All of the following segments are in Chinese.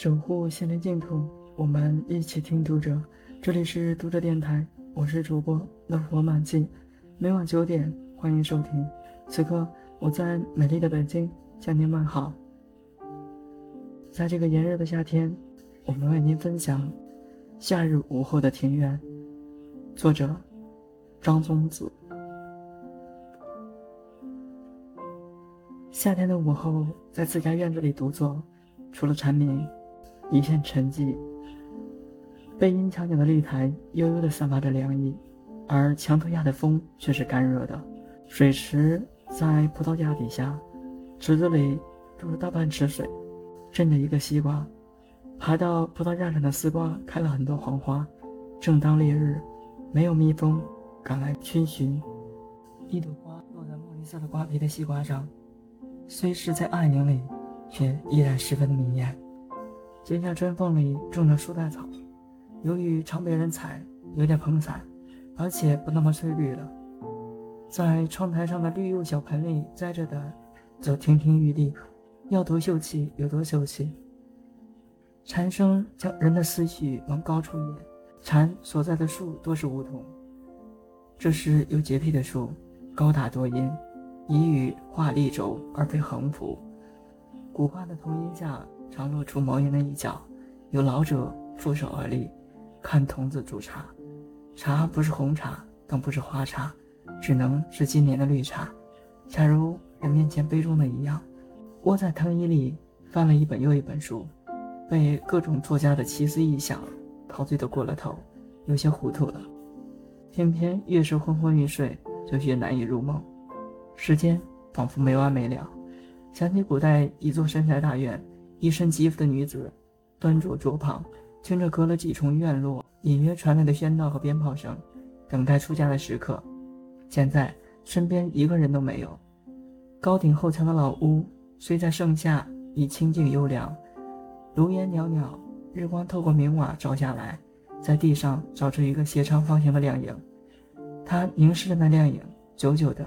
守护心灵净土，我们一起听读者。这里是读者电台，我是主播乐活满记，每晚九点欢迎收听。此刻我在美丽的北京向您问好。在这个炎热的夏天，我们为您分享《夏日午后的庭院》，作者张宗子。夏天的午后，在自家院子里独坐，除了蝉鸣，一片沉寂。背阴墙角的绿苔悠悠地散发着凉意，而墙头下的风却是干热的。水池在葡萄架底下，池子里住了大半池水。镇着一个西瓜，爬到葡萄架上的丝瓜开了很多黄花。正当烈日，没有蜜蜂赶来熏寻。一朵花落在墨绿色的瓜皮的西瓜上。虽是在暗影里，却依然十分的明艳。阶下砖缝里种着树袋草，由于常被人踩，有点蓬散，而且不那么翠绿了。在窗台上的绿釉小盆里栽着的，则亭亭玉立，要多秀气有多秀气。蝉声将人的思绪往高处引，蝉所在的树多是梧桐，这是有洁癖的树，高大多阴。以羽画立轴而非横幅，古画的桐荫下常露出茅檐的一角，有老者负手而立，看童子煮茶。茶不是红茶，更不是花茶，只能是今年的绿茶。恰如人面前杯中的一样，窝在藤椅里翻了一本又一本书，被各种作家的奇思异想陶醉的过了头，有些糊涂了。偏偏越是昏昏欲睡，就越难以入梦。时间仿佛没完没了，想起古代一座深宅大院，一身吉服的女子端坐桌旁，听着隔了几重院落隐约传来的喧闹和鞭炮声，等待出嫁的时刻。现在身边一个人都没有。高顶厚墙的老屋虽在盛夏已清静幽凉，炉烟袅袅，日光透过明瓦照下来，在地上照出一个斜长方形的亮影。他凝视着那亮影，久久的。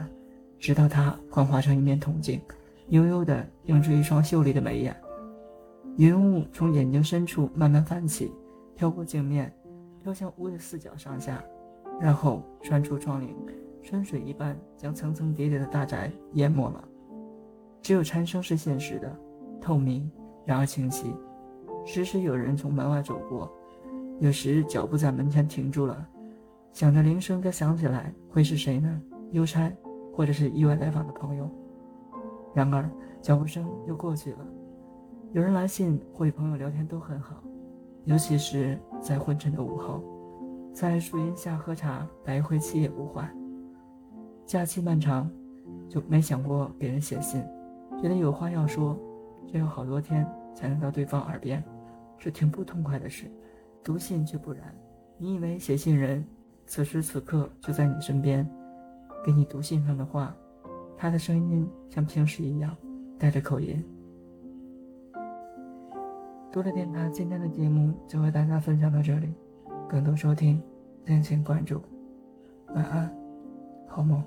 直到它幻化成一面铜镜，悠悠的映出一双秀丽的眉眼。云雾从眼睛深处慢慢泛起，飘过镜面，飘向屋的四角上下，然后穿出窗棂，春水一般将层层叠叠的大宅淹没了。只有蝉声是现实的，透明，然而清晰。时时有人从门外走过，有时脚步在门前停住了，想着铃声该响起来，会是谁呢？邮差。或者是意外来访的朋友，然而脚步声又过去了。有人来信或与朋友聊天都很好，尤其是在昏沉的午后，在树荫下喝茶，来回七也不换。假期漫长，就没想过给人写信，觉得有话要说，却要好多天才能到对方耳边，是挺不痛快的事。读信却不然，你以为写信人此时此刻就在你身边。给你读信上的话，他的声音像平时一样，带着口音。多了电台今天的节目就为大家分享到这里，更多收听，敬请关注。晚安，好梦。